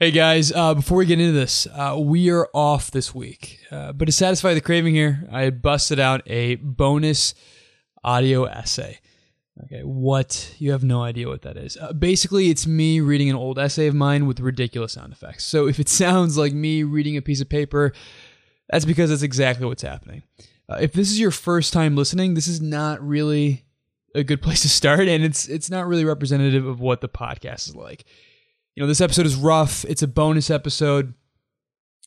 Hey guys, uh, before we get into this, uh, we are off this week. Uh, but to satisfy the craving here, I busted out a bonus audio essay. Okay, what? You have no idea what that is. Uh, basically, it's me reading an old essay of mine with ridiculous sound effects. So if it sounds like me reading a piece of paper, that's because that's exactly what's happening. Uh, if this is your first time listening, this is not really a good place to start, and it's it's not really representative of what the podcast is like you know, this episode is rough. It's a bonus episode.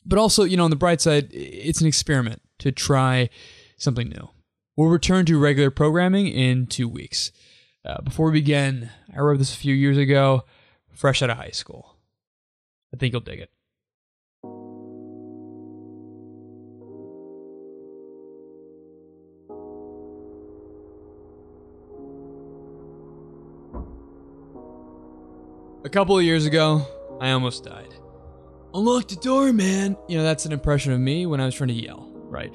But also, you know, on the bright side, it's an experiment to try something new. We'll return to regular programming in two weeks. Uh, before we begin, I wrote this a few years ago, fresh out of high school. I think you'll dig it. Couple of years ago, I almost died. Unlock the door, man! You know, that's an impression of me when I was trying to yell, right?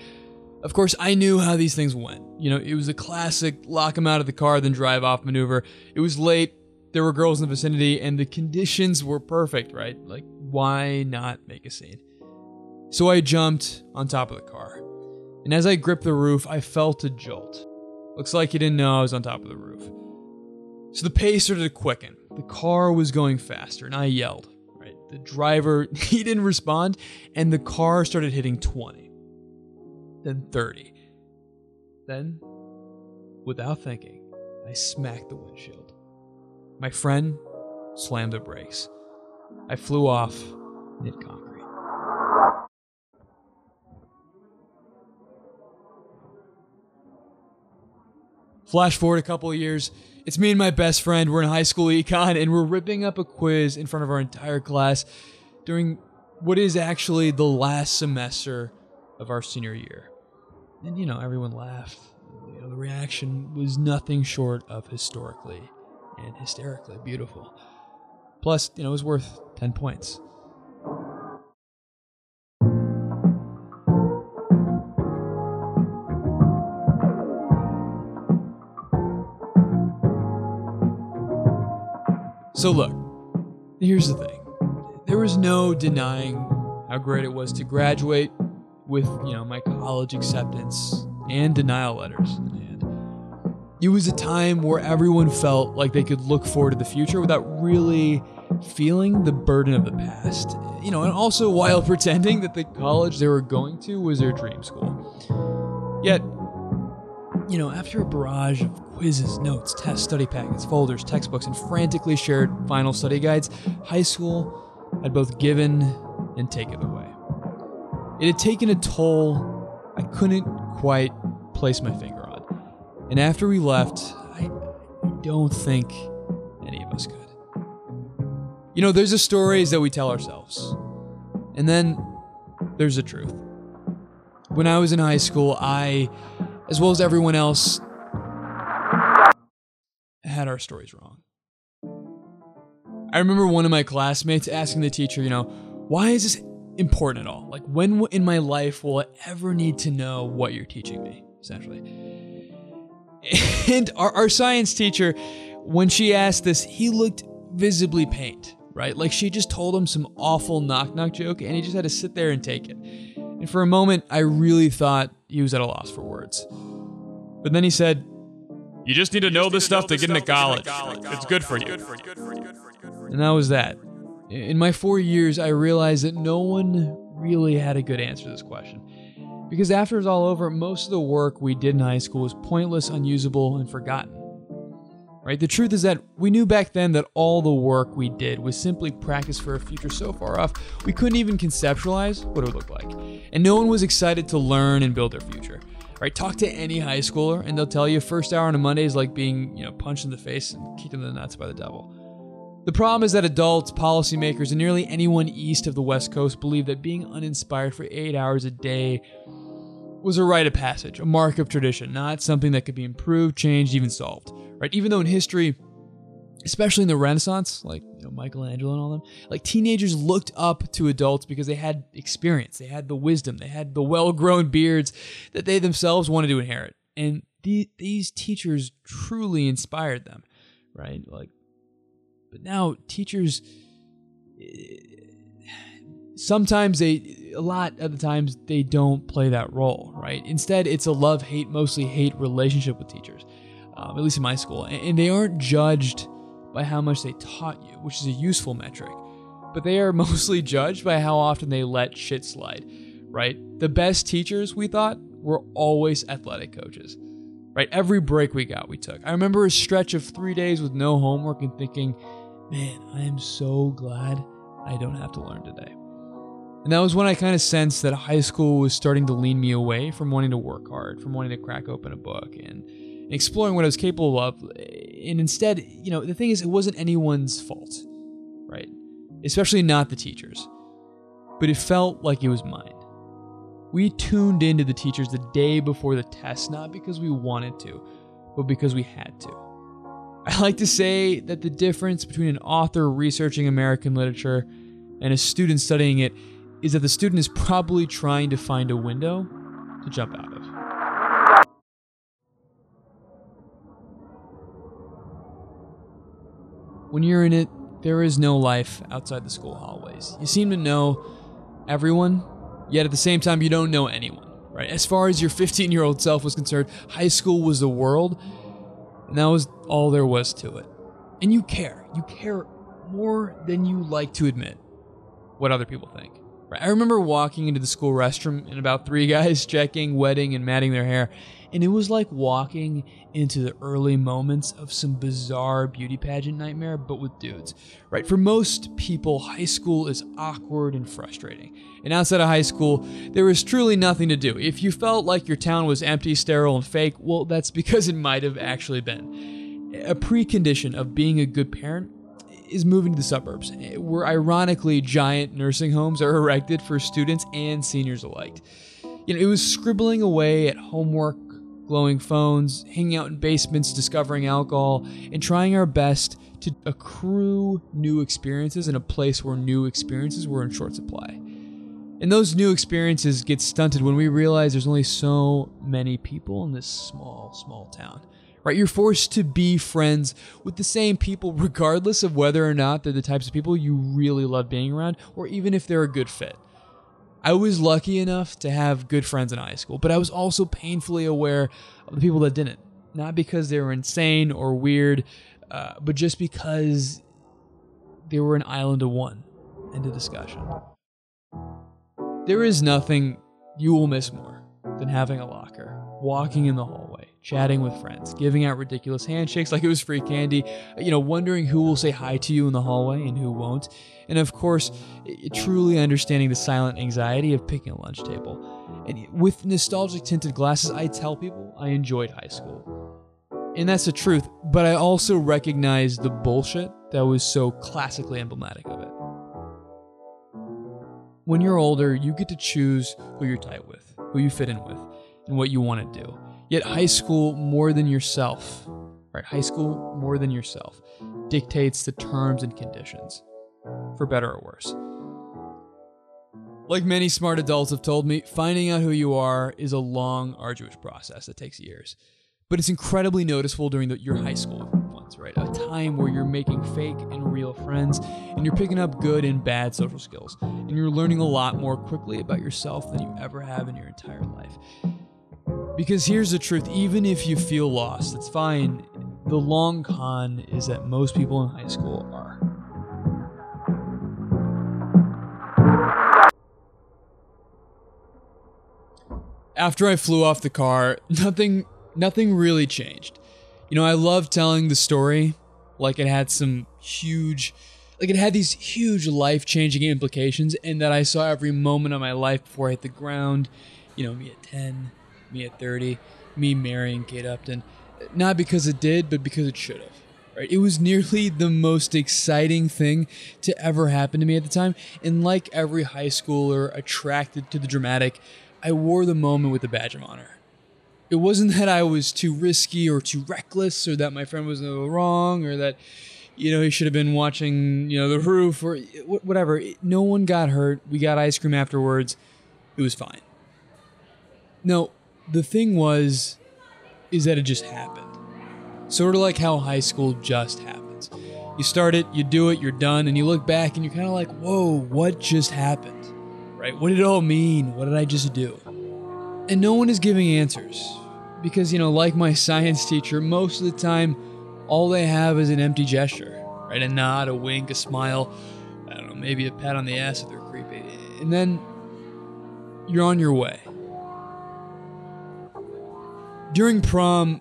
Of course, I knew how these things went. You know, it was a classic lock him out of the car, then drive off maneuver. It was late, there were girls in the vicinity, and the conditions were perfect, right? Like, why not make a scene? So I jumped on top of the car. And as I gripped the roof, I felt a jolt. Looks like he didn't know I was on top of the roof. So the pace started to quicken. The car was going faster, and I yelled. Right, the driver he didn't respond, and the car started hitting 20, then 30. Then, without thinking, I smacked the windshield. My friend slammed the brakes. I flew off hit concrete. Flash forward a couple of years, it's me and my best friend. We're in high school econ and we're ripping up a quiz in front of our entire class during what is actually the last semester of our senior year. And you know, everyone laughed. You know, the reaction was nothing short of historically and hysterically beautiful. Plus, you know, it was worth 10 points. So, look, here's the thing there was no denying how great it was to graduate with, you know, my college acceptance and denial letters in hand. It was a time where everyone felt like they could look forward to the future without really feeling the burden of the past. You know, and also while pretending that the college they were going to was their dream school. Yet, you know, after a barrage of quizzes, notes, tests, study packets, folders, textbooks, and frantically shared final study guides, high school had both given and taken away. It had taken a toll I couldn't quite place my finger on. And after we left, I don't think any of us could. You know, there's the stories that we tell ourselves, and then there's the truth. When I was in high school, I as well as everyone else, had our stories wrong. I remember one of my classmates asking the teacher, you know, why is this important at all? Like, when in my life will I ever need to know what you're teaching me, essentially? And our, our science teacher, when she asked this, he looked visibly pained, right? Like she just told him some awful knock knock joke and he just had to sit there and take it. And for a moment, I really thought he was at a loss for words. But then he said, You just need to know this stuff to get into college. It's good for you. And that was that. In my four years, I realized that no one really had a good answer to this question. Because after it's all over, most of the work we did in high school was pointless, unusable, and forgotten. Right? The truth is that we knew back then that all the work we did was simply practice for a future so far off, we couldn't even conceptualize what it would look like. And no one was excited to learn and build their future. Right? Talk to any high schooler and they'll tell you first hour on a Monday is like being, you know, punched in the face and kicked in the nuts by the devil. The problem is that adults, policymakers, and nearly anyone east of the West Coast believe that being uninspired for eight hours a day was a rite of passage, a mark of tradition, not something that could be improved, changed, even solved. Right? Even though in history, especially in the Renaissance, like you know Michelangelo and all them, like teenagers looked up to adults because they had experience, they had the wisdom, they had the well-grown beards that they themselves wanted to inherit, and the, these teachers truly inspired them, right? Like, but now teachers, sometimes they, a lot of the times, they don't play that role, right? Instead, it's a love hate, mostly hate relationship with teachers, um, at least in my school. And, and they aren't judged by how much they taught you, which is a useful metric, but they are mostly judged by how often they let shit slide, right? The best teachers, we thought, were always athletic coaches right? Every break we got, we took. I remember a stretch of three days with no homework and thinking, man, I am so glad I don't have to learn today. And that was when I kind of sensed that high school was starting to lean me away from wanting to work hard, from wanting to crack open a book and exploring what I was capable of. And instead, you know, the thing is, it wasn't anyone's fault, right? Especially not the teachers. But it felt like it was mine. We tuned into the teachers the day before the test, not because we wanted to, but because we had to. I like to say that the difference between an author researching American literature and a student studying it is that the student is probably trying to find a window to jump out of. When you're in it, there is no life outside the school hallways. You seem to know everyone Yet at the same time, you don't know anyone, right? As far as your 15 year old self was concerned, high school was the world, and that was all there was to it. And you care. You care more than you like to admit what other people think. I remember walking into the school restroom and about three guys checking, wetting, and matting their hair, and it was like walking into the early moments of some bizarre beauty pageant nightmare, but with dudes. Right? For most people, high school is awkward and frustrating. And outside of high school, there is truly nothing to do. If you felt like your town was empty, sterile, and fake, well, that's because it might have actually been. A precondition of being a good parent is moving to the suburbs, eh, where ironically giant nursing homes are erected for students and seniors alike. You know, it was scribbling away at homework, glowing phones, hanging out in basements, discovering alcohol, and trying our best to accrue new experiences in a place where new experiences were in short supply. And those new experiences get stunted when we realize there's only so many people in this small, small town right? You're forced to be friends with the same people, regardless of whether or not they're the types of people you really love being around, or even if they're a good fit. I was lucky enough to have good friends in high school, but I was also painfully aware of the people that didn't. Not because they were insane or weird, uh, but just because they were an island of one. End of discussion. There is nothing you will miss more than having a locker, walking in the hallway, chatting with friends, giving out ridiculous handshakes like it was free candy, you know, wondering who will say hi to you in the hallway and who won't. And of course, truly understanding the silent anxiety of picking a lunch table. And with nostalgic tinted glasses, I tell people I enjoyed high school. And that's the truth, but I also recognize the bullshit that was so classically emblematic of it. When you're older, you get to choose who you're tight with, who you fit in with, and what you want to do. Yet high school more than yourself, right? High school more than yourself dictates the terms and conditions, for better or worse. Like many smart adults have told me, finding out who you are is a long, arduous process that takes years. But it's incredibly noticeable during the, your high school months, right? A time where you're making fake and real friends, and you're picking up good and bad social skills, and you're learning a lot more quickly about yourself than you ever have in your entire life. Because here's the truth even if you feel lost, it's fine. The long con is that most people in high school are. After I flew off the car, nothing nothing really changed. You know, I love telling the story like it had some huge like it had these huge life-changing implications and that I saw every moment of my life before I hit the ground. You know, me at 10, me at 30, me marrying Kate Upton. Not because it did, but because it should have. Right? It was nearly the most exciting thing to ever happen to me at the time. And like every high schooler attracted to the dramatic, I wore the moment with a badge of honor. It wasn't that I was too risky or too reckless or that my friend was wrong or that you know he should have been watching you know the roof or whatever. No one got hurt. We got ice cream afterwards. It was fine. No, the thing was, is that it just happened. Sort of like how high school just happens. You start it, you do it, you're done, and you look back and you're kind of like, whoa, what just happened? Right? What did it all mean? What did I just do? And no one is giving answers. Because, you know, like my science teacher, most of the time, all they have is an empty gesture, right? A nod, a wink, a smile, I don't know, maybe a pat on the ass if they're creepy. And then you're on your way. During prom,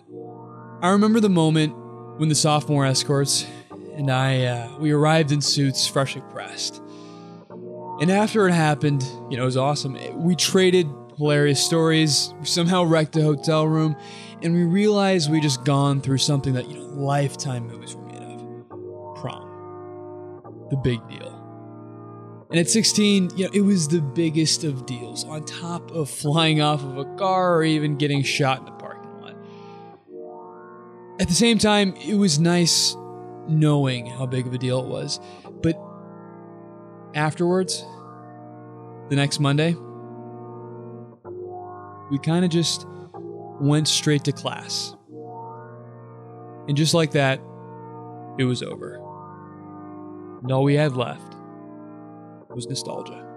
I remember the moment when the sophomore escorts and I uh, we arrived in suits, freshly pressed. And after it happened, you know, it was awesome. We traded hilarious stories. Somehow wrecked the hotel room, and we realized we just gone through something that you know lifetime movies were made of. Prom, the big deal. And at 16, you know, it was the biggest of deals, on top of flying off of a car or even getting shot in the. At the same time, it was nice knowing how big of a deal it was. But afterwards, the next Monday, we kind of just went straight to class. And just like that, it was over. And all we had left was nostalgia.